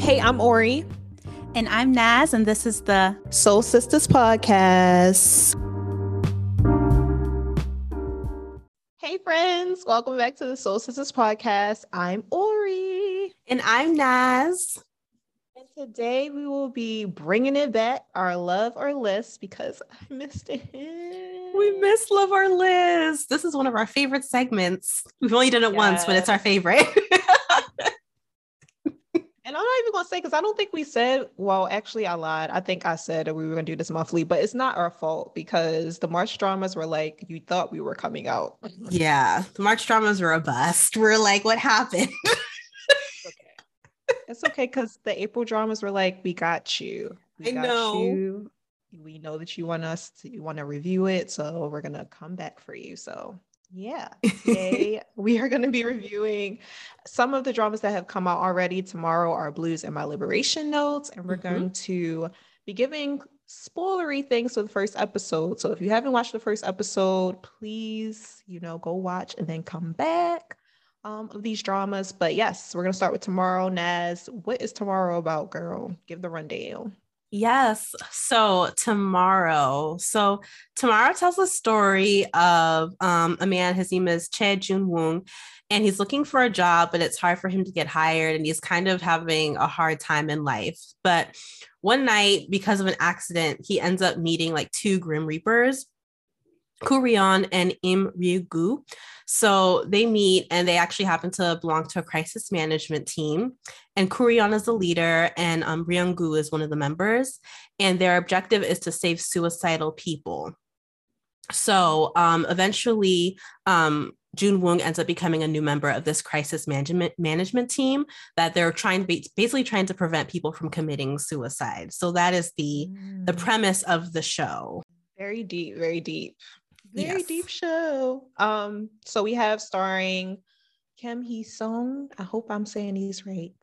Hey, I'm Ori. And I'm Naz, and this is the Soul Sisters Podcast. Hey, friends. Welcome back to the Soul Sisters Podcast. I'm Ori. And I'm Naz. And today we will be bringing it back, our love or list, because I missed it. We miss Love or List. This is one of our favorite segments. We've only done it yes. once, but it's our favorite. And I'm not even gonna say because I don't think we said. Well, actually, I lied. I think I said that we were gonna do this monthly, but it's not our fault because the March dramas were like you thought we were coming out. Yeah, the March dramas were a bust. We're like, what happened? it's okay because the April dramas were like, we got you. We I got know. You. We know that you want us to you want to review it, so we're gonna come back for you. So yeah. Today we are going to be reviewing some of the dramas that have come out already. Tomorrow Our Blues and My Liberation Notes, and we're mm-hmm. going to be giving spoilery things for the first episode. So if you haven't watched the first episode, please, you know, go watch and then come back um, of these dramas. But yes, we're going to start with tomorrow. Naz, what is tomorrow about, girl? Give the rundown. Yes. So tomorrow, so tomorrow tells the story of um, a man. His name is Choi Jun Woong, and he's looking for a job, but it's hard for him to get hired, and he's kind of having a hard time in life. But one night, because of an accident, he ends up meeting like two Grim Reapers, Kurion and Im Ryu-gu. So they meet and they actually happen to belong to a crisis management team. And Kurion is the leader and um, Ryung-gu is one of the members. And their objective is to save suicidal people. So um, eventually, um, Jun Woong ends up becoming a new member of this crisis management management team that they're trying to basically trying to prevent people from committing suicide. So that is the mm. the premise of the show. Very deep, very deep very yes. deep show. Um, so we have starring Kim Hee Sun. I hope I'm saying these right.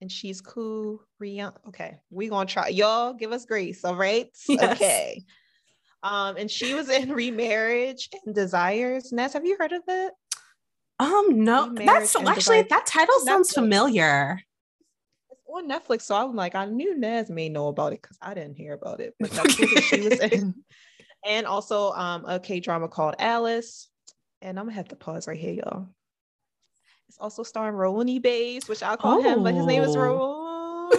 And she's cool. Rihanna. Okay, we're gonna try. Y'all give us grace, all right? Yes. Okay. Um, and she was in Remarriage and Desires. Ness, have you heard of it? Um, no, that's actually Desires. that title sounds Netflix. familiar. It's on Netflix, so I'm like, I knew Naz may know about it because I didn't hear about it. But she was in and also um, a K drama called Alice. And I'm gonna have to pause right here, y'all. It's also starring Rowoon E. Bays, which I'll call oh. him, but his name is Rowoon.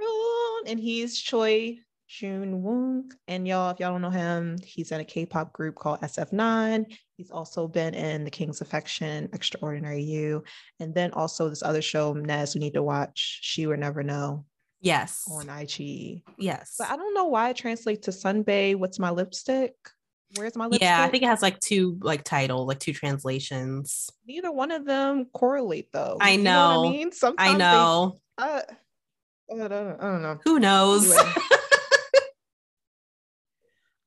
Rowoon, and he's Choi Jun Woong. And y'all, if y'all don't know him, he's in a K-pop group called SF9. He's also been in The King's Affection, Extraordinary You, and then also this other show, Nez, we need to watch. She Would Never Know. Yes. On IG. Yes. But I don't know why it translates to Sunbae. What's my lipstick? Where's my lipstick? Yeah, I think it has like two like title, like two translations. Neither one of them correlate though. I know. You know I mean? Sometimes I know. They, uh, I, don't, I don't know. Who knows? Anyway.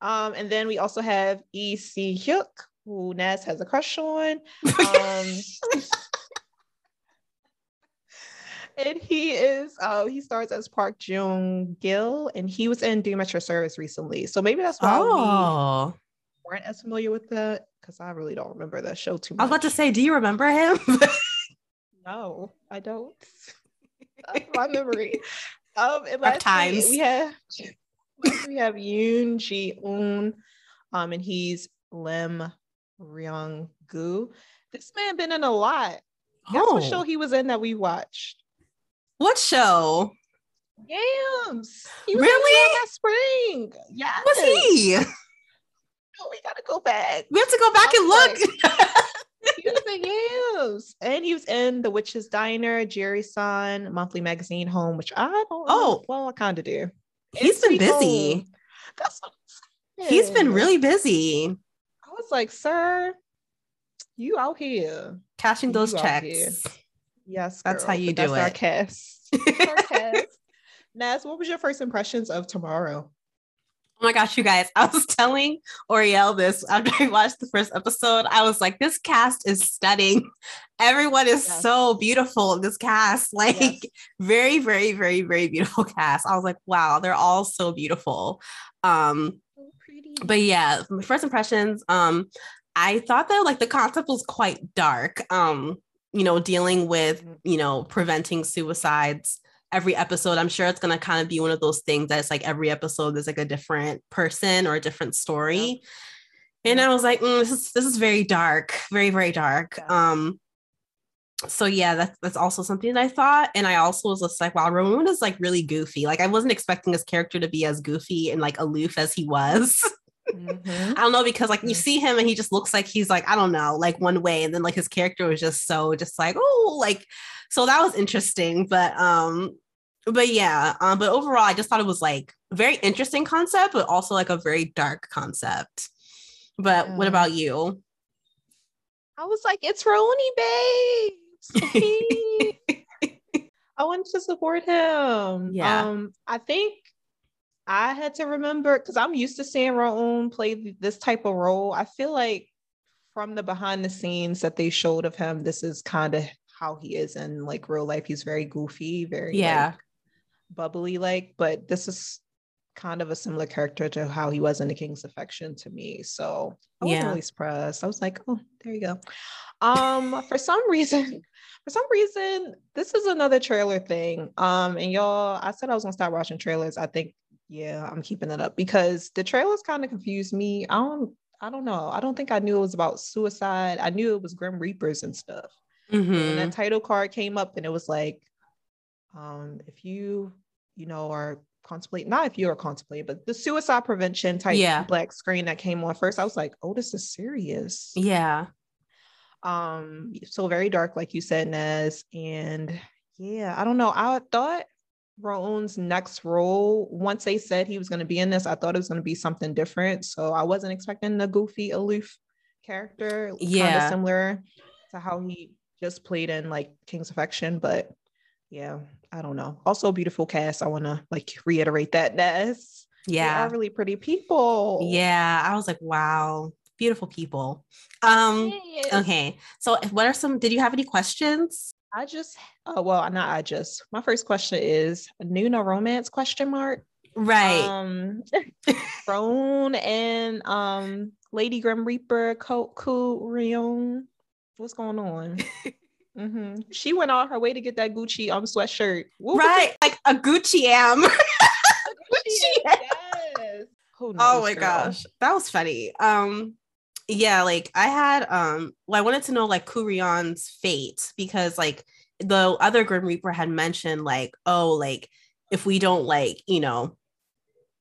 um, and then we also have E. C. Hyuk, who Naz has a crush on. Um, and he is uh he starts as Park Jung Gil, and he was in Doom at Your Service recently. So maybe that's why oh. we weren't as familiar with that because I really don't remember that show too much. I was about to say, do you remember him? no, I don't. That's my memory. Um, and last times we have we have Yoon Ji Un, um, and he's Lim Ryung Gu. This man been in a lot. Guess oh. what show he was in that we watched? What show? Yams. He really? that spring. Yeah. Was he? Oh, we gotta go back. We have to go back and look. he was in Yams. And he was in The Witch's Diner, Jirisan, Monthly Magazine Home, which I don't Oh, well, I kind of do. He's been busy. Home. That's what He's been really busy. I was like, sir, you out here. Cashing those checks. Yes, that's how you do that's it. Our cast. our cast. Naz, what was your first impressions of tomorrow? Oh my gosh, you guys, I was telling Oriel this after I watched the first episode. I was like, this cast is stunning. Everyone is yes. so beautiful this cast. Like, yes. very, very, very, very beautiful cast. I was like, wow, they're all so beautiful. Um, so but yeah, my first impressions, um, I thought that like the concept was quite dark. Um, you know, dealing with, mm-hmm. you know, preventing suicides every episode. I'm sure it's going to kind of be one of those things that's like every episode there's like a different person or a different story. Yeah. And I was like, mm, this is this is very dark, very very dark. Yeah. Um so yeah, that's that's also something that I thought. And I also was just like, wow, Rowoon is like really goofy. Like I wasn't expecting his character to be as goofy and like aloof as he was. Mm-hmm. I don't know because like you see him and he just looks like he's like I don't know like one way and then like his character was just so just like oh like so that was interesting but um but yeah um but overall I just thought it was like very interesting concept but also like a very dark concept. But yeah. what about you? I was like it's Roni babes I wanted to support him. Yeah. Um I think I had to remember because I'm used to seeing Rowoon play this type of role. I feel like from the behind the scenes that they showed of him, this is kind of how he is in like real life. He's very goofy, very yeah, like, bubbly like. But this is kind of a similar character to how he was in The King's Affection to me. So I was yeah. really surprised. I was like, oh, there you go. Um, for some reason, for some reason, this is another trailer thing. Um, and y'all, I said I was gonna start watching trailers. I think yeah, I'm keeping it up because the trailers kind of confused me. I don't I don't know. I don't think I knew it was about suicide. I knew it was Grim Reapers and stuff. Mm-hmm. And that title card came up and it was like, um, if you, you know, are contemplating, not if you are contemplating, but the suicide prevention type yeah. black screen that came on first, I was like, oh, this is serious. Yeah. Um, so very dark, like you said, Nez. And yeah, I don't know. I thought Rowoon's next role, once they said he was going to be in this, I thought it was going to be something different. So I wasn't expecting the goofy, aloof character. Yeah. Kind of similar to how he just played in like King's Affection. But yeah, I don't know. Also, beautiful cast. I want to like reiterate that, Ness. Yeah. They are really pretty people. Yeah. I was like, wow, beautiful people. Um, okay. So what are some, did you have any questions? I just, oh, well, not I just. My first question is Nuna romance question mark. Right. Um, Rowoon and um Lady Grim Reaper Ku Rion. What's going on? mm-hmm. She went on her way to get that Gucci um sweatshirt. What right, like a Gucci am. Gucci, yes. oh my girl? gosh, that was funny. Um, yeah, like I had um well, I wanted to know like Kurion's fate because like the other Grim Reaper had mentioned like, oh, like if we don't like, you know,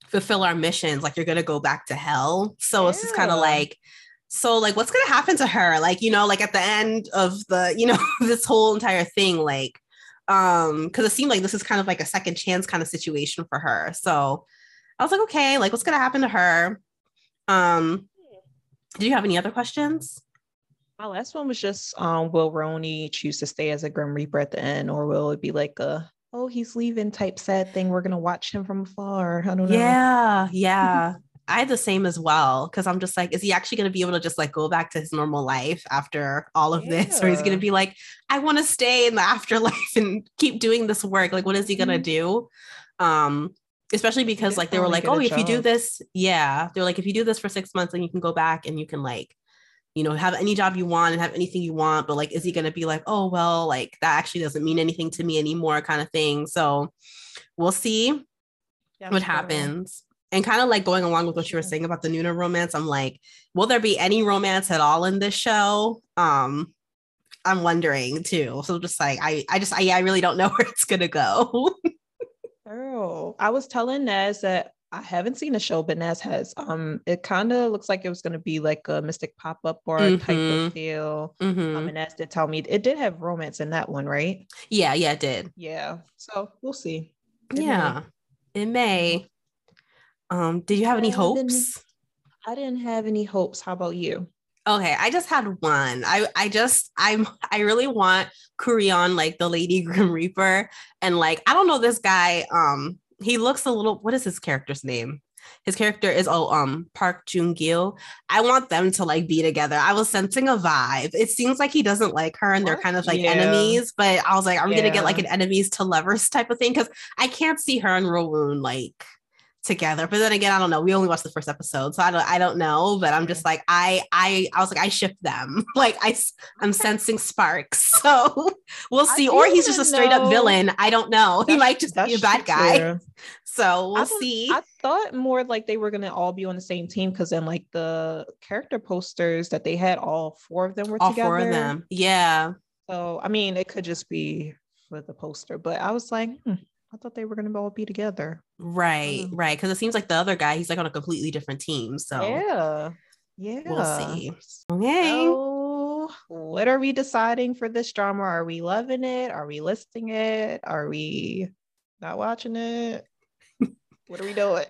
fulfill our missions, like you're gonna go back to hell. So yeah. it's just kind of like, so like what's gonna happen to her? Like, you know, like at the end of the, you know, this whole entire thing, like um, because it seemed like this is kind of like a second chance kind of situation for her. So I was like, okay, like what's gonna happen to her? Um, do you have any other questions? My last one was just um, will Roni choose to stay as a Grim Reaper at the end, or will it be like a oh he's leaving type sad thing? We're gonna watch him from afar. I don't know. Yeah, yeah. I had the same as well because I'm just like, is he actually going to be able to just like go back to his normal life after all of yeah. this? Or he's going to be like, I want to stay in the afterlife and keep doing this work. Like, what is he going to mm-hmm. do? Um, especially because like they were like, oh, if job. you do this, yeah, they're like, if you do this for six months, then you can go back and you can like, you know, have any job you want and have anything you want. But like, is he going to be like, oh, well, like that actually doesn't mean anything to me anymore, kind of thing. So we'll see what happens. And kind of like going along with what you were saying about the Nuna romance, I'm like, will there be any romance at all in this show? Um, I'm wondering too. So just like I, I just I, I really don't know where it's gonna go. oh, I was telling Naz that I haven't seen the show, but Naz has. Um, it kind of looks like it was going to be like a Mystic Pop-up Bar mm-hmm. type of mm-hmm. feel. Mm-hmm. Um, and Naz did tell me it did have romance in that one, right? Yeah, yeah, it did. Yeah, so we'll see. It yeah, may. it may. Um, did you have any hopes? I didn't have any hopes. How about you? Okay, I just had one. I I just I'm I really want Kurion like the Lady Grim Reaper and like I don't know this guy um he looks a little what is his character's name? His character is oh um Park Jun Gil. I want them to like be together. I was sensing a vibe. It seems like he doesn't like her and they're kind of like yeah. enemies, but I was like, are we yeah. gonna get like an enemies to lovers type of thing? Because I can't see her and Rowoon like together. But then again, I don't know. We only watched the first episode, so I don't I don't know. But I'm just like I I I was like I ship them. Like I I'm sensing sparks. So we'll see. Or he's just a straight up villain. I don't know. He might just be a bad guy. So we'll I see. I thought more like they were gonna all be on the same team because then like the character posters that they had, all four of them were all together. Four of them. Yeah. So I mean, it could just be for the poster, but I was like, hmm, I thought they were gonna all be together. Right, mm. right. Because it seems like the other guy, he's like on a completely different team. So yeah, yeah. We'll see. Okay. So, what are we deciding for this drama? Are we loving it? Are we listing it? Are we not watching it? what are we doing?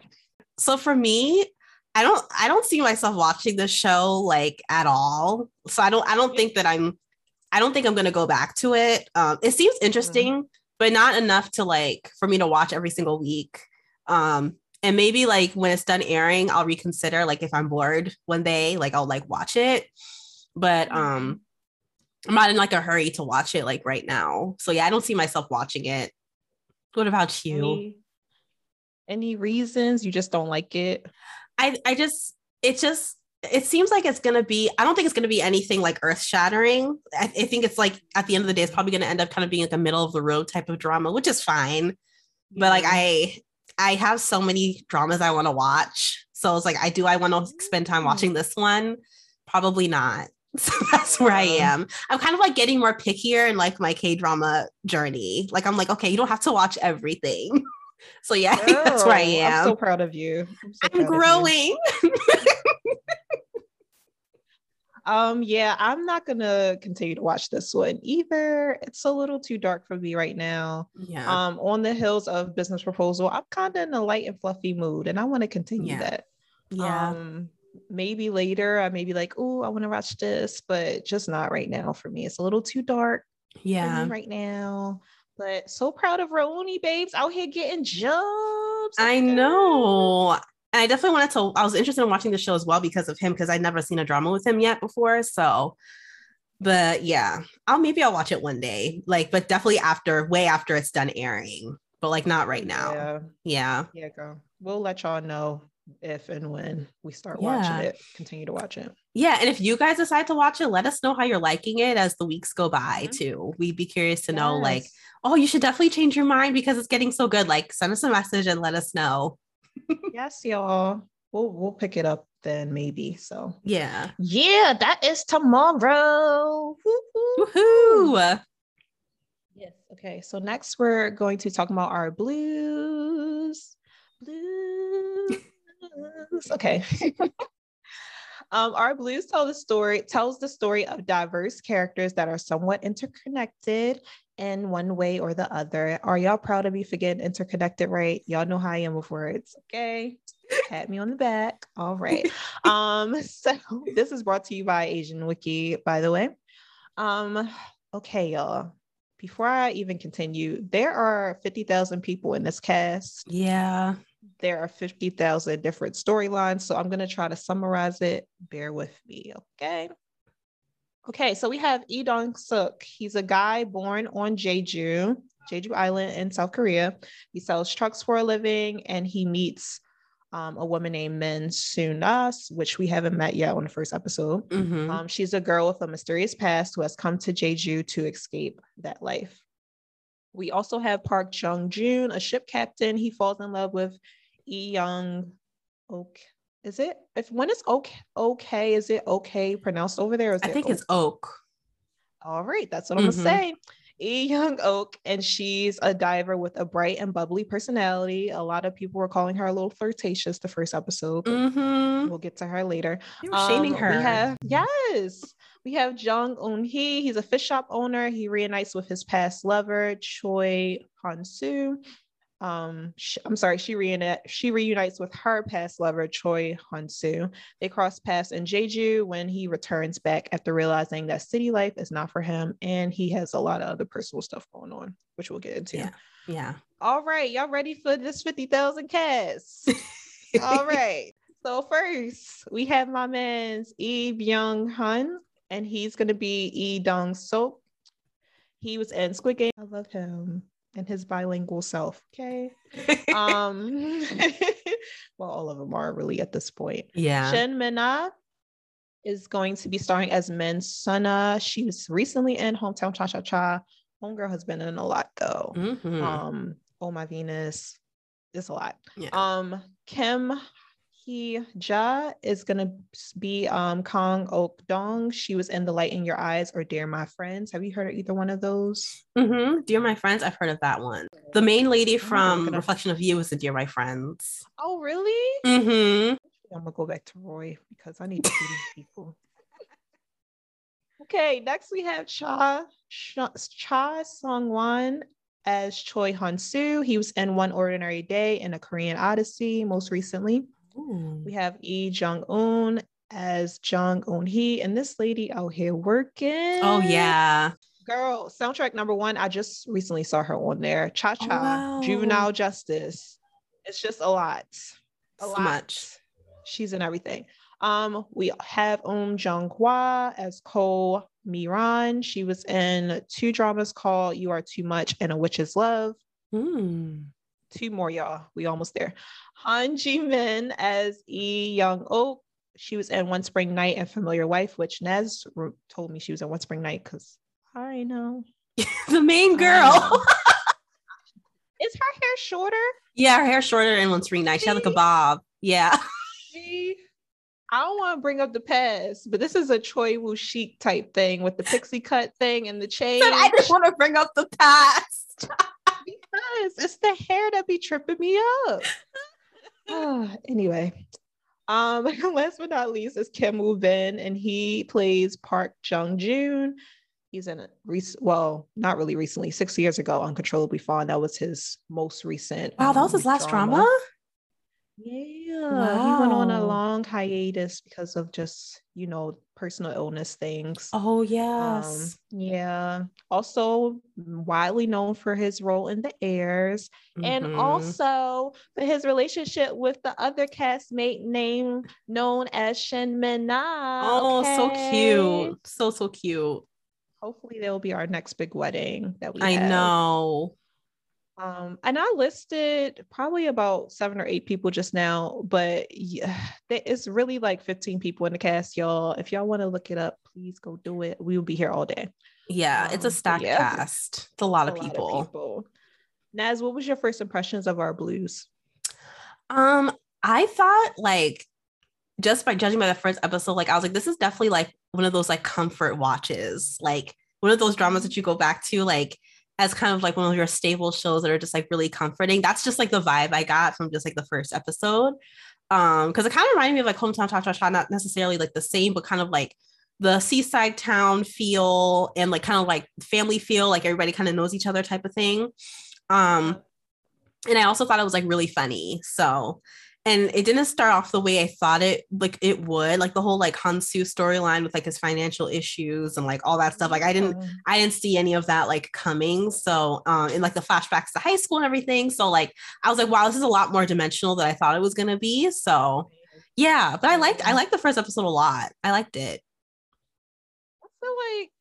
So for me, I don't I don't see myself watching this show like at all. So I don't I don't think that I'm I don't think I'm gonna go back to it. Um, it seems interesting, mm-hmm but not enough to like for me to watch every single week. Um, and maybe like when it's done airing, I'll reconsider. Like if I'm bored one day, like I'll like watch it. But um, I'm not in like a hurry to watch it like right now. So yeah, I don't see myself watching it. What about you? Any, any reasons you just don't like it? I I just it just it seems like it's gonna be i don't think it's gonna be anything like earth shattering I, I, think it's like at the end of the day it's probably gonna end up kind of being like a middle of the road type of drama which is fine. Yeah. but like i i have so many dramas i want to watch. So it's like i do i want to mm-hmm. spend time watching this one? Probably not. So that's where i am. I'm kind of like getting more pickier in like my k-drama journey. Like i'm like okay you don't have to watch everything. So yeah oh, that's where i am i'm so proud of you. I'm, so I'm growing Um, yeah, I'm not gonna continue to watch this one either. It's a little too dark for me right now. Yeah. Um, on the hills of business proposal, I'm kind of in a light and fluffy mood, and I want to continue yeah. that. Yeah. Um, maybe later I may be like, oh, I want to watch this, but just not right now for me. It's a little too dark. Yeah. right now. But so proud of RHONY babes out here getting jobs. I know and I definitely wanted to. I was interested in watching the show as well because of him because I'd never seen a drama with him yet before. So, but yeah, I'll maybe I'll watch it one day. Like, but definitely after, way after it's done airing. But like not right now. Yeah. Yeah. Yeah, girl. We'll let y'all know if and when we start yeah. watching it. Continue to watch it. Yeah, and if you guys decide to watch it, let us know how you're liking it as the weeks go by mm-hmm. too. We'd be curious to yes. know, like, oh, you should definitely change your mind because it's getting so good. Like, send us a message and let us know yes, y'all. We'll we'll pick it up then maybe. So yeah. Yeah, that is tomorrow. Woohoo. Yes. Okay. So next we're going to talk about our blues. Blues. okay. um, our blues tell the story tells the story of diverse characters that are somewhat interconnected in one way or the other. Are y'all proud of me for getting interconnected right? Y'all know how I am with words. Okay. Pat me on the back. All right. um, so this is brought to you by Asian Wiki, by the way. Um, okay, y'all. Before I even continue, there are 50,000 people in this cast. Yeah. There are 50,000 different storylines. So I'm going to try to summarize it. Bear with me. Okay. Okay, so we have Lee Dong Suk. He's a guy born on Jeju, Jeju Island in South Korea. He sells trucks for a living and he meets um, a woman named Min Soon Nas, which we haven't met yet on the first episode. Mm-hmm. Um, she's a girl with a mysterious past who has come to Jeju to escape that life. We also have Park Chung Jun, a ship captain. He falls in love with Lee Young Ok is it if when is okay okay is it okay pronounced over there i think oak? it's oak all right that's what i'm mm-hmm. gonna say E Young Oak, and she's a diver with a bright and bubbly personality. A lot of people were calling her a little flirtatious the first episode. Mm-hmm. We'll get to her later. They were shaming um, her. We have, yes, we have Jung Eun Hee. He's a fish shop owner. He reunites with his past lover Choi Han Soo um sh- i'm sorry she reunites she reunites with her past lover choi hunsu they cross paths in jeju when he returns back after realizing that city life is not for him and he has a lot of other personal stuff going on which we'll get into. Yeah yeah. All right y'all ready for this 50000 cast all right. So first we have my man's Lee Byung Hun and he's going to be Lee Dong Sok he was in Squid Game. I love him and his bilingual self. Okay. um, well, all of them are really at this point. Yeah. Shin Minna is going to be starring as Min Sunna. She was recently in Hometown Cha Cha Cha. Homegirl has been in a lot though. Mhm. Um, Oh My Venus, it's a lot. Yeah. Um, Kim Hee Ja is gonna be um Kong Ok Dong. She was in The Light in Your Eyes or Dear My Friends. Have you heard of either one of those? Mhm. Dear My Friends, I've heard of that one. The main lady from it up. Reflection of You is the Dear My Friends. Oh, really? Mm-hmm. I'm gonna go back to Roy because I need to see these people. Okay, next we have Cha Cha, Sung Wan as Choi Han Soo. He was in One Ordinary Day and A Korean Odyssey most recently. We have Lee Jung Un as Jung Un Hee, and this lady out here working. Oh yeah. girl! Soundtrack number one. I just recently saw her on there. Cha Cha, wow. Juvenile Justice. It's just a lot. A So lot. much. She's in everything. Um, we have Um Jung Hwa as Ko Miran. She was in two dramas called You Are Too Much and A Witch's Love. Mm. Two more, y'all. We almost there. Han Ji Min as E Young Ok. Oh, she was in One Spring Night and Familiar Wife, which Nez told me she was in One Spring Night because I know. the main girl. Is her hair shorter? yeah, her hair shorter and one Spring night. She had like a bob. Yeah. See, I don't want to bring up the past, but this is a Choi Woo Shik type thing with the pixie cut thing and the chain. I just want to bring up the past. Because it's the hair that be tripping me up. Ah, anyway, um, last but not least is Kim Woo Bin, and he plays Park Jung Jun. He's in a rec- well, not really recently, six years ago, Uncontrollably Fond. That was his most recent. Wow, that was his last drama. Yeah, he went on a long hiatus because of just you know personal illness things. Oh Um, yes. yeah. Also widely known for his role in The Heirs, and Mhm. also for his relationship with the other castmate named known as Shin Minna. oh, so cute. So so cute. Hopefully, that will be our next big wedding that we. I have. know. Um, and I listed probably about seven or eight people just now, but yeah, there is really like 15 people in the cast, y'all. If y'all want to look it up, please go do it. We will be here all day. Yeah, it's Um, a but stacked yeah. cast. It's a lot A of people. people. Naz, what was your first impressions of our blues? Um, I thought like just by judging by the first episode, like I was like, this is definitely like one of those like comfort watches, like one of those dramas that you go back to, like as kind of like one of your stable shows that are just like really comforting. That's just like the vibe I got from just like the first episode. Um, because it kind of reminded me of like hometown cha cha cha, not necessarily like the same, but kind of like the seaside town feel and like kind of like family feel, like everybody kind of knows each other type of thing. Um, and I also thought it was like really funny. So, and it didn't start off the way I thought it like it would, like the whole like Hansu storyline with like his financial issues and like all that stuff. Like I didn't, I didn't see any of that like coming. So, um, in like the flashbacks to high school and everything. So, like I was like, wow, this is a lot more dimensional than I thought it was gonna be. So, yeah, but I liked, I liked the first episode a lot. I liked it. I feel like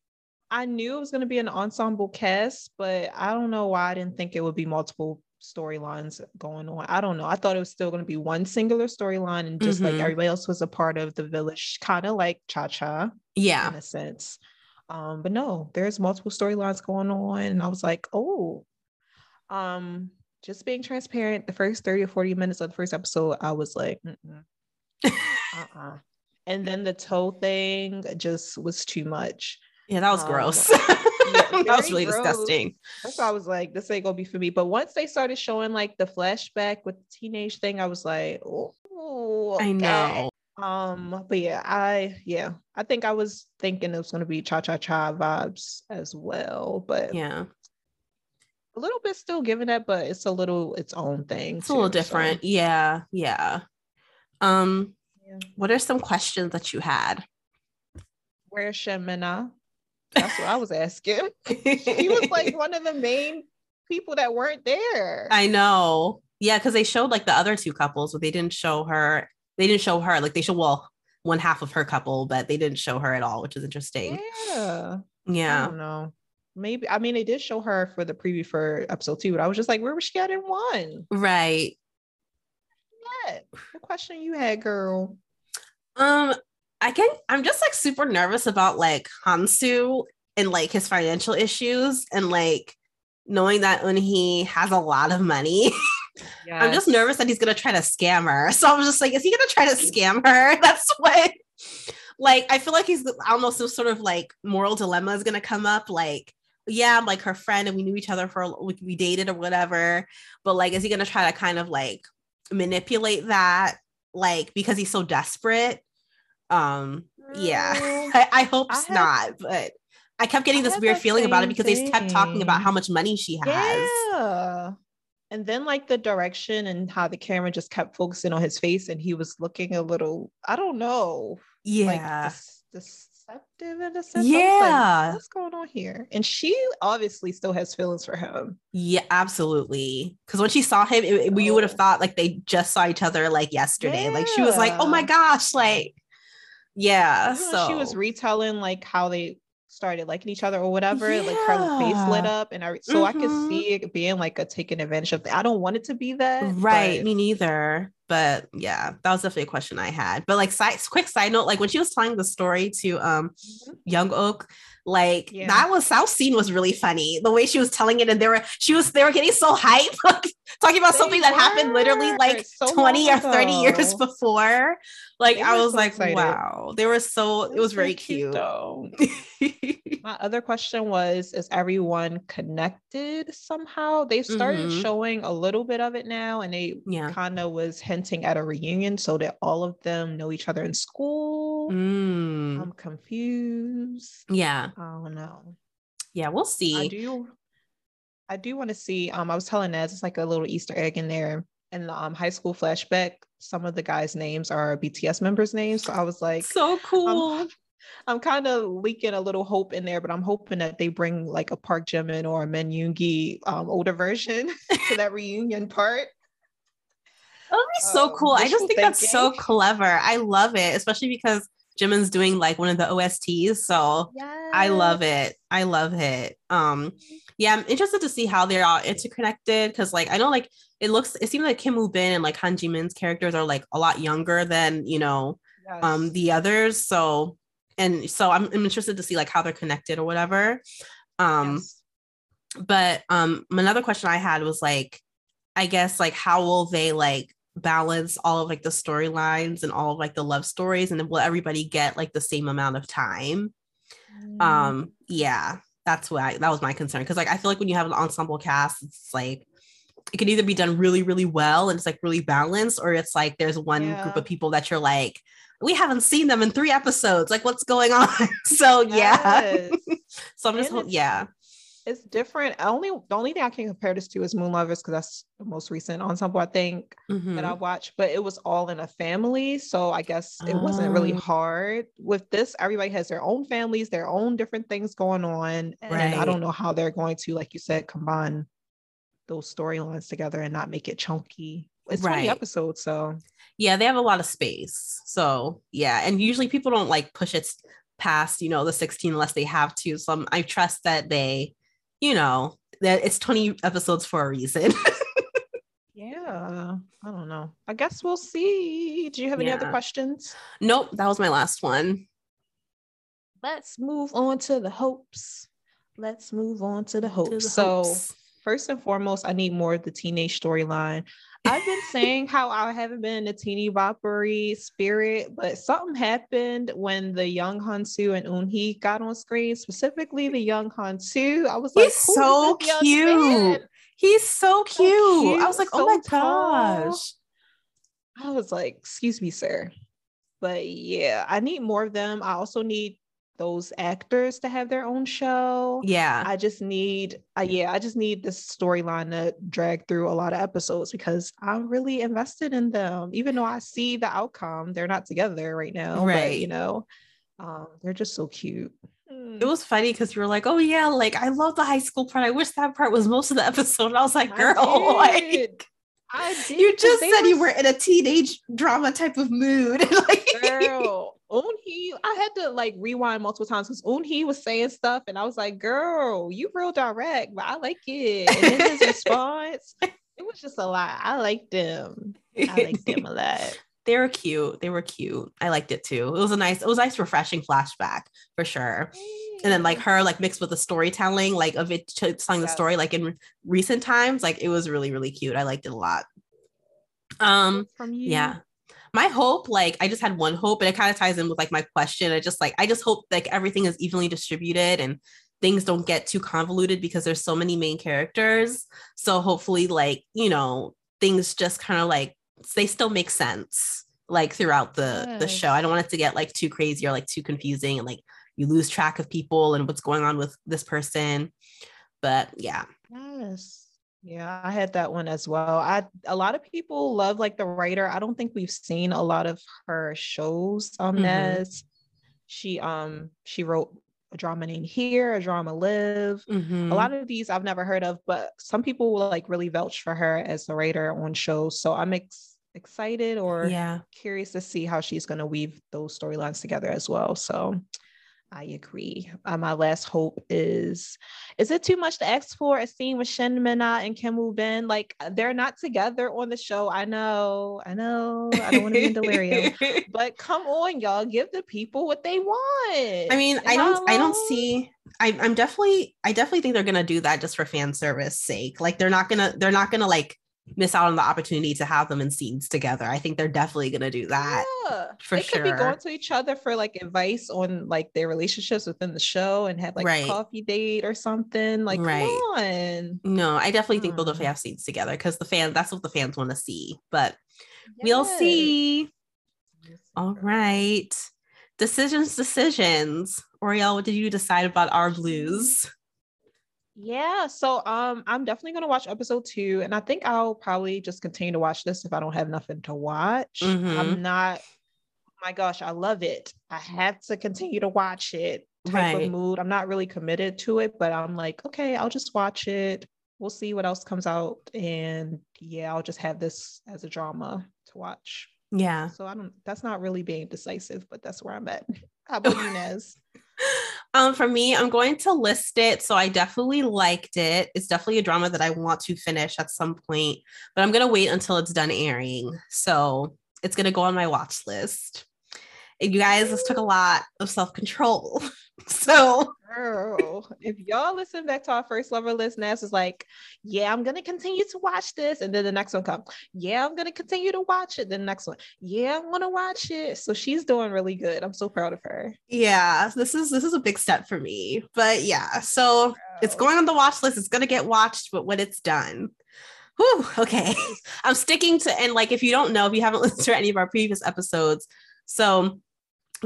I knew it was going to be an ensemble cast, but I don't know why I didn't think it would be multiple storylines going on. I don't know. I thought it was still going to be one singular storyline and just like Mhm. everybody else was a part of the village, kind of like Cha Cha Yeah. in a sense. Um, but no, there's multiple storylines going on, and I was like, oh, um, just being transparent. The first 30 or 40 minutes of the first episode, I was like, uh-uh. And then the toe thing just was too much. Yeah, that was Um, gross. yeah, that was really gross. disgusting. That's why I was like, this ain't gonna be for me. But once they started showing like the flashback with the teenage thing, I was like, oh, I know. Um, but yeah, I yeah, I think I was thinking it was gonna be cha cha cha vibes as well, but Yeah. a little bit still giving that, but it's a little its own thing. It's a little too, so, different. Yeah. Yeah. Um, yeah. what are some questions that you had? Where's Shin Minna? That's what I was asking. He was like one of the main people that weren't there. I know. Yeah, because they showed like the other two couples, but they didn't show her. They didn't show her. Like they showed well one half of her couple, but they didn't show her at all, which is interesting. yeah. I Yeah. don't know. Maybe I mean they did show her for the preview for episode two, but I was just like, where was she at in one? Right. that? What question you had, girl? Um, I can I'm just like super nervous about like Hansu and like his financial issues and like knowing that Eunhee has a lot of money. Yes. I'm just nervous that he's gonna try to scam her. So I'm just like, is he gonna try to scam her? That's what like I feel like he's I don't know, some sort of like moral dilemma is gonna come up. Like, yeah, I'm like her friend and we knew each other for we dated or whatever. But like, is he gonna try to kind of like manipulate that? Like because he's so desperate. Um, yeah. I, I hope I have, not, but I kept getting this weird feeling about it because thing. they kept talking about how much money she has. Yeah. And then like the direction and how the camera just kept focusing on his face and he was looking a little, I don't know. Yeah. Like, deceptive in a sense. Yeah. Like, What's going on here? And she obviously still has feelings for him. Yeah, absolutely. Because when she saw him, it, it, you would have thought like they just saw each other like yesterday. Yeah. Like she was like, oh my gosh, like, yeah. so she was retelling like how they started liking each other or whatever, yeah. like her face lit up, and I so mm-hmm. I could mm-hmm. see it being like a taking advantage of. I don't want it to be that, right? But... Me neither. But yeah, that was definitely a question I had. But like, side, quick side note, like when she was telling the story to um mm-hmm. Young Oak, like yeah. that was South scene was really funny. The way she was telling it, and they were she was they were getting so hype, talking about they something that happened literally like so 20 or 30 years before. Like I was so like, excited. wow. They were so it was very cute. cute My other question was is everyone connected somehow? They started mm-hmm. showing a little bit of it now, and they yeah. kind of was hinting at a reunion so that all of them know each other in school. Mm. I'm confused. Yeah. I don't know. Yeah, we'll see. I do I do want to see. Um, I was telling Naz it's like a little Easter egg in there. In the um, high school flashback, some of the guys' names are BTS members' names. So I was like, so cool. I'm, I'm kind of leaking a little hope in there, but I'm hoping that they bring like a Park Jimin or a Min Yoongi um, older version to that reunion part. That would be so um, cool. I just think thinking. that's so clever. I love it, especially because Jimin's doing like one of the OSTs. So yes. I love it. I love it. Um, yeah, I'm interested to see how they're all interconnected because like I know like it looks it seems like Kim Woo Bin and like Han Ji Min's characters are like a lot younger than you know yes. um the others. So and so I'm, I'm interested to see like how they're connected or whatever. Um yes. but um another question I had was like I guess like how will they like balance all of like the storylines and all of like the love stories and then will everybody get like the same amount of time mm. um yeah that's why that was my concern. Because like i feel like when you have an ensemble cast it's like it can either be done really really well and it's like really balanced or it's like there's one yeah. group of people that you're like we haven't seen them in three episodes. Like what's going on? So yeah. So i'm just yeah it's different. Only the only thing I can compare this to is Moon Lovers because that's the most recent ensemble I think mm-hmm. that I watched. But it was all in a family, so I guess it wasn't really oh. hard. With this, everybody has their own families, their own different things going on, and right. I don't know how they're going to, like you said, combine those storylines together and not make it chunky. It's right. 20 episodes, so yeah, they have a lot of space. So yeah, and usually people don't like push it past you know the 16 unless they have to. So I'm, I trust that they you know, that it's 20 episodes for a reason. yeah. I don't know. I guess we'll see. Do you have any yeah. other questions? Nope. That was my last one. Let's move on to the hopes. Let's move on to the hopes. To the so, hopes. First and foremost, I need more of the teenage storyline. I've been saying how I haven't been in a teeny boppery spirit, but something happened when the young Hansu and Eunhee got on screen, specifically the young Hansu. I was like, he's so cute. He's so cute. so cute. I was like, oh so oh my tall. gosh. I was like, excuse me, sir. But yeah, I need more of them. I also need those actors to have their own show. Yeah. I just need, uh, yeah, I just need this storyline to drag through a lot of episodes because I'm really invested in them. Even though I see the outcome, they're not together right now. Right. But, you know, um, they're just so cute. It was funny because you were like, "Oh yeah, like I love the high school part. I wish that part was most of the episode." And I was like, "Girl, like I did, you just said you were in a teenage drama type of mood." like, Girl, Eunhee, I had to like rewind multiple times because Eunhee was saying stuff, and I was like, "Girl, you real direct, but I like it." And then his response, it was just a lot. I liked them. I liked them a lot. they were cute. They were cute. I liked it too. It was a nice, it was a nice, refreshing flashback for sure. And then like her, like mixed with the storytelling, like of it telling the story, like in recent times, like it was really, really cute. I liked it a lot. Um, from you. yeah. My hope, like I just had one hope, and it kind of ties in with like my question. I just like I just hope like everything is evenly distributed and things don't get too convoluted because there's so many main characters. So hopefully, like, you know, things just kind of like they still make sense like throughout the the show. I don't want it to get like too crazy or like too confusing and like you lose track of people and what's going on with this person. But yeah. Yes. Yeah, I had that one as well. I a lot of people love like the writer. I don't think we've seen a lot of her shows on Mhm. Nez. She um she wrote a drama named Here, a drama Live. Mhm. A lot of these I've never heard of, but some people will like really vouch for her as a writer on shows. So I'm ex- excited or yeah. curious to see how she's going to weave those storylines together as well. So I agree. Uh, my last hope is is it too much to ask for a scene with Shin Minna and Kim Woo Bin? Like uh, they're not together on the show. I know, I know. I don't want to be in delirium. But come on, y'all, give the people what they want. I mean, Am I don't, I don't see. I, I'm definitely, I definitely think they're gonna do that just for fan service sake. Like they're not gonna, they're not gonna like miss out on the opportunity to have them in scenes together. I think they're definitely gonna do that. Yeah, for they could be going to each other for like advice on like their relationships within the show and have like Right. a coffee date or something. Like, Right. come on. No, I definitely think they'll Hmm. definitely have scenes together because the fans, that's what the fans want to see. But we'll see. All right. Decisions, decisions. Oriel, what did you decide about our blues? Yeah, so um I'm definitely gonna watch episode two, and I think I'll probably just continue to watch this if I don't have nothing to watch. Mhm. I'm not my gosh, I love it. I have to continue to watch it type Right. of mood. I'm not really committed to it, but I'm like, okay, I'll just watch it. We'll see what else comes out. And yeah, I'll just have this as a drama to watch. Yeah. So I don't that's not really being decisive, but that's where I'm at. How about you, Nez? Um, for me, I'm going to list it. So I definitely liked it. It's definitely a drama that I want to finish at some point, but I'm gonna wait until it's done airing. So it's gonna go on my watch list. And you guys, this took a lot of self-control. so Girl, if y'all listen back to our first Love or List, Naz is like, Yeah, I'm gonna continue to watch this. And then the next one comes, Yeah, I'm gonna continue to watch it. Then the next one, Yeah, I'm gonna watch it. So she's doing really good. I'm so proud of her. yeah, this is this is a big step for me. But yeah, so it's going on the watch list. It's gonna get watched, but when it's done. Whew, okay. I'm sticking to and like if you don't know, if you haven't listened to any of our previous episodes, so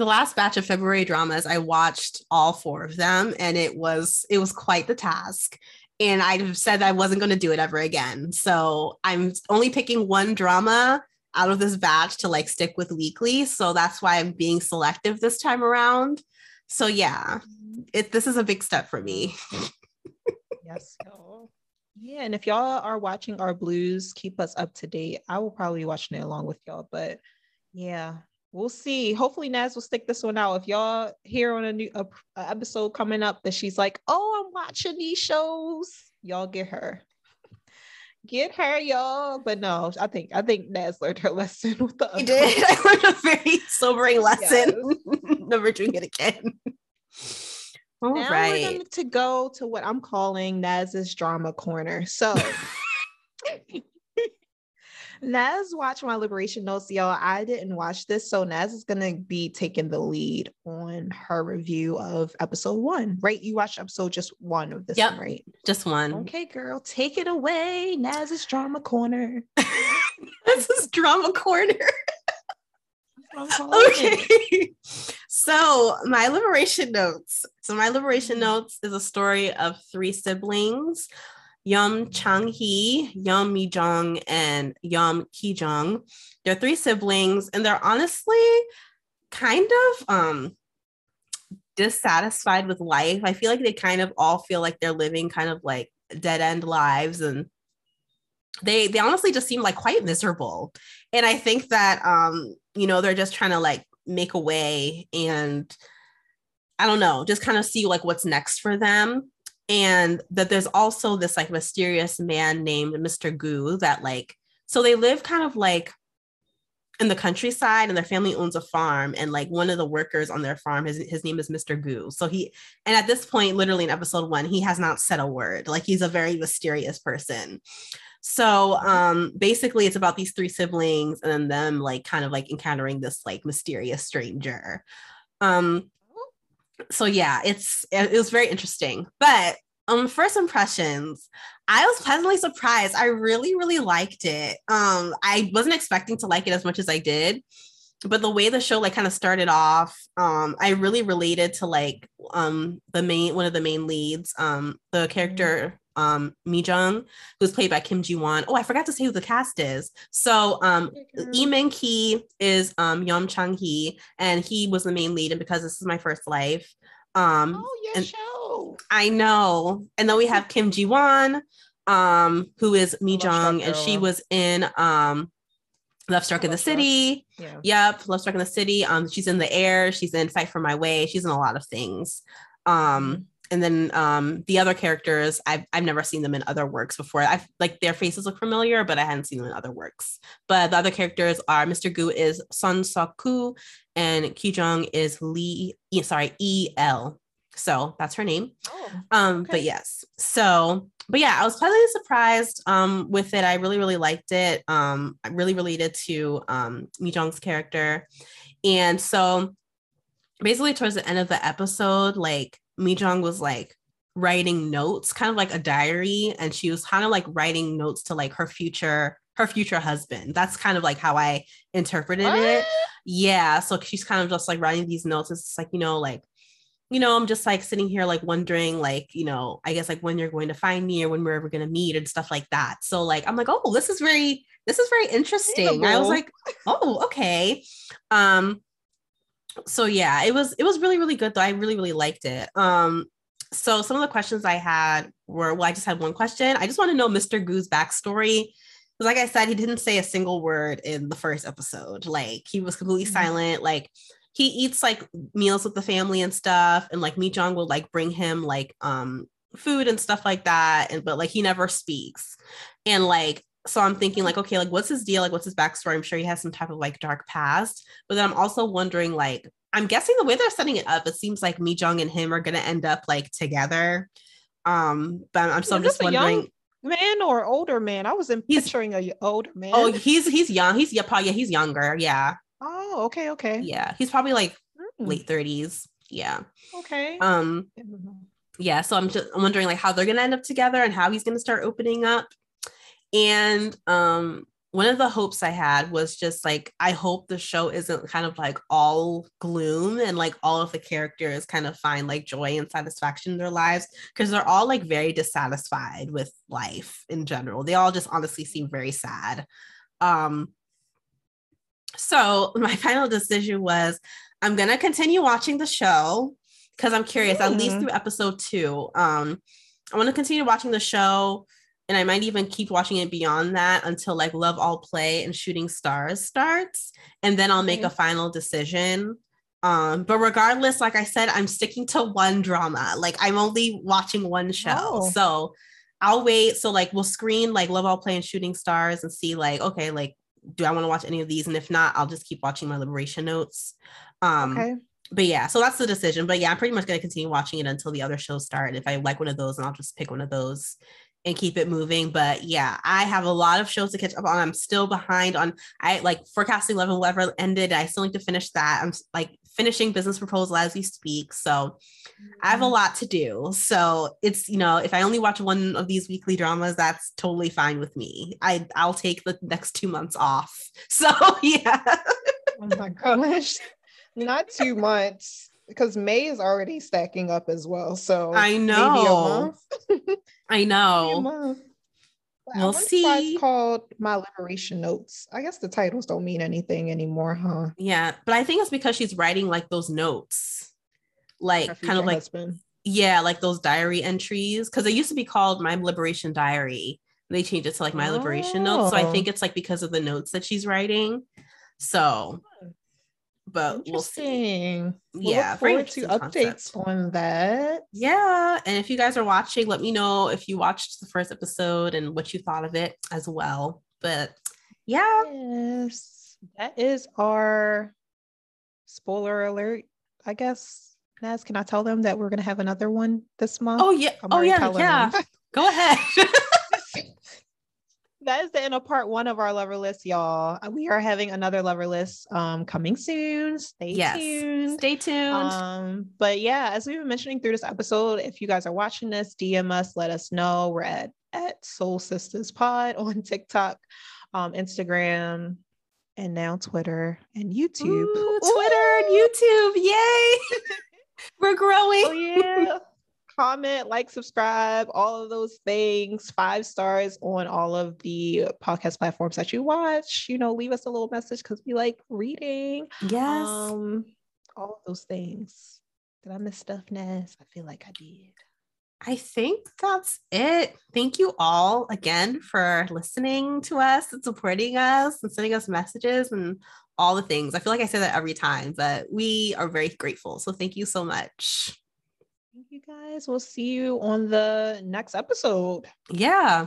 the last batch of February dramas, I watched all four of them, and it was it was quite the task. And I said I wasn't going to do it ever again. So I'm only picking one drama out of this batch to like stick with weekly. So that's why I'm being selective this time around. So yeah, it this is a big step for me. Yes. Yeah, and if y'all are watching our blues, keep us up to date. I will probably be watching it along with y'all, but yeah, we'll see. Hopefully, Naz will stick this one out. If y'all hear on a new a, a episode coming up that she's like, "Oh, I'm watching these shows," y'all get her, get her, y'all. But no, I think I think Naz learned her lesson with the. I did. I learned a very sobering lesson. Never doing it again. All now right. we're going to go to what I'm calling Naz's drama corner. So Naz watched my liberation notes, y'all. I didn't watch this, so Naz is gonna be taking the lead on her review of episode one. Right? You watched episode just one of this Yep. one, right? Just one. Okay, girl, take it away. Naz's drama corner. this is drama corner. That's what I'm calling it. Okay. so my liberation notes. So my liberation Mhm. notes is a story of three siblings. Yum Chang Hee, Yum Mi Jung, and Yum Ki Jung. They're three siblings, and they're honestly kind of um dissatisfied with life. I feel like they kind of all feel like they're living kind of like dead end lives and they they honestly just seem like quite miserable. And I think that um, you know, they're just trying to like make a way and I don't know, just kind of see like what's next for them. And that there's also this like mysterious man named Mr. Goo that like so they live kind of like in the countryside and their family owns a farm and like one of the workers on their farm his, his name is mr goo. So he and at this point literally in episode one he has not said a word. Like he's a very mysterious person. So um basically it's about these three siblings and then them like kind of like encountering this like mysterious stranger. Um so yeah it's it, it was very interesting but um first impressions I was pleasantly surprised. I really, really liked it. Um, I wasn't expecting to like it as much as I did, but the way the show like kind of started off, um, I really related to like um the main one of the main leads, um, the character um Mi Jung, who's played by Kim Ji Won. Oh, I forgot to say who the cast is. So um Lee Min Ki is um Yeom Chang Hee, and he was the main lead, and because this is my first life. Um, oh, and, show. I know. And then we have Kim Ji Won, um, who is Mi Jung, and she was in um Love Struck in the City. Yeah. Yep, Love Struck in the City. Um, she's in the air, she's in Fight for My Way, she's in a lot of things. Um, mm-hmm. And then um the other characters, I've I've never seen them in other works before. I've like their faces look familiar, but I hadn't seen them in other works. But the other characters are Mr. Gu is Son Seok Koo and Ki Jung is Lee, sorry, E L. So that's her name. Oh, um, but yes. So, but yeah, I was pleasantly surprised um with it. I really, really liked it. Um, I really related to um Mi Jung's character. And so basically towards the end of the episode, like Mi Jung was like writing notes, kind of like a diary, and she was kind of like writing notes to like her future her future husband. That's kind of like how I interpreted what? it. Yeah. So she's kind of just like writing these notes. It's like, you know, like you know, I'm just like sitting here, like wondering, like, you know, I guess like when you're going to find me or when we're ever going to meet and stuff like that. So, like, I'm like, oh, this is very, this is very interesting. I was like, oh, okay. Um, so yeah, it was, it was really, really good though. I really, really liked it. Um, so some of the questions I had were, well, I just had one question. I just want to know Mr. Gu's backstory. Because like I said, he didn't say a single word in the first episode. Like he was completely mm-hmm. silent. Like he eats like meals with the family and stuff and like Mi Jung will like bring him like um food and stuff like that and but like he never speaks and like so I'm thinking like okay like what's his deal like what's his backstory I'm sure he has some type of like dark past but then I'm also wondering like I'm guessing the way they're setting it up it seems like Mi Jung and him are gonna end up like together um but I'm so I'm just wondering man or older man I was in picturing a older man oh he's he's young he's yeah probably yeah he's younger yeah Oh, okay, okay. Yeah, he's probably like mm. late 30s. Yeah. Okay. Um yeah, so I'm just wondering like how they're going to end up together and how he's going to start opening up. And um one of the hopes I had was just like I hope the show isn't kind of like all gloom and like all of the characters kind of find like joy and satisfaction in their lives because they're all like very dissatisfied with life in general. They all just honestly seem very sad. Um so my final decision was I'm gonna continue watching the show because I'm curious, mm. at least mm. through episode two. Um, I want to continue watching the show, and I might even keep watching it beyond that until like Love All Play and Shooting Stars starts, and then I'll make a final decision. Um, but regardless, like I said, I'm sticking to one drama. Like I'm only watching one show, oh. so I'll wait. So like we'll screen like Love All Play and Shooting Stars and see like okay, like do I want to watch any of these? And if not, I'll just keep watching my liberation notes. Um, okay. But yeah, so that's the decision. But yeah, I'm pretty much going to continue watching it until the other shows start. If I like one of those, and I'll just pick one of those and keep it moving. But yeah, I have a lot of shows to catch up on. I'm still behind on I like Forecasting Love and Weather ended. I still need to finish that. I'm like finishing business proposal as we speak. So mm-hmm. I have a mm-hmm. lot to do. So it's, you know, if I only watch one of these weekly dramas, that's totally fine with me. I I'll take the next two months off. So yeah. oh my gosh. Not too much because May is already stacking up as well. So I know. I know. We'll see. It's called My Liberation Notes. I guess the titles don't mean anything anymore, huh? Yeah, but I think it's because she's writing like those notes, like kind of like husband. yeah, like those diary entries. Because it used to be called My Liberation Diary. They changed it to like My oh. Liberation Notes. So I oh. think oh. it's like because of the notes that she's writing. So but we'll see. We'll yeah, look forward to updates concept. on that. Yeah, and if you guys are watching, let me know if you watched the first episode and what you thought of it as well. But yeah, yes. That is our spoiler alert, I guess. Nas, can I tell them that we're gonna have another one this month? Oh yeah. Oh yeah. Yeah. Go ahead. that is the end of part one of our Love or List, y'all. Uh, We are having another Love or List um coming soon. Stay yes. tuned. Stay tuned. Um, but yeah, as we've been mentioning through this episode, if you guys are watching this, DM us, let us know. We're at at Soul Sisters Pod on TikTok, um, Instagram, and now Twitter and YouTube. Ooh, Twitter and YouTube. Yay. We're growing. Oh yeah. Comment, like, subscribe, all of those things. Five stars on all of the podcast platforms that you watch. You know, leave us a little message because we like reading. Yes. Um, all of those things. Did I miss stuff, Ness? I feel like I did. I think that's it. Thank you all again for listening to us and supporting us and sending us messages and all the things. I feel like I say that every time, but we are very grateful. So thank you so much. Guys. We'll see you on the next episode. Yeah.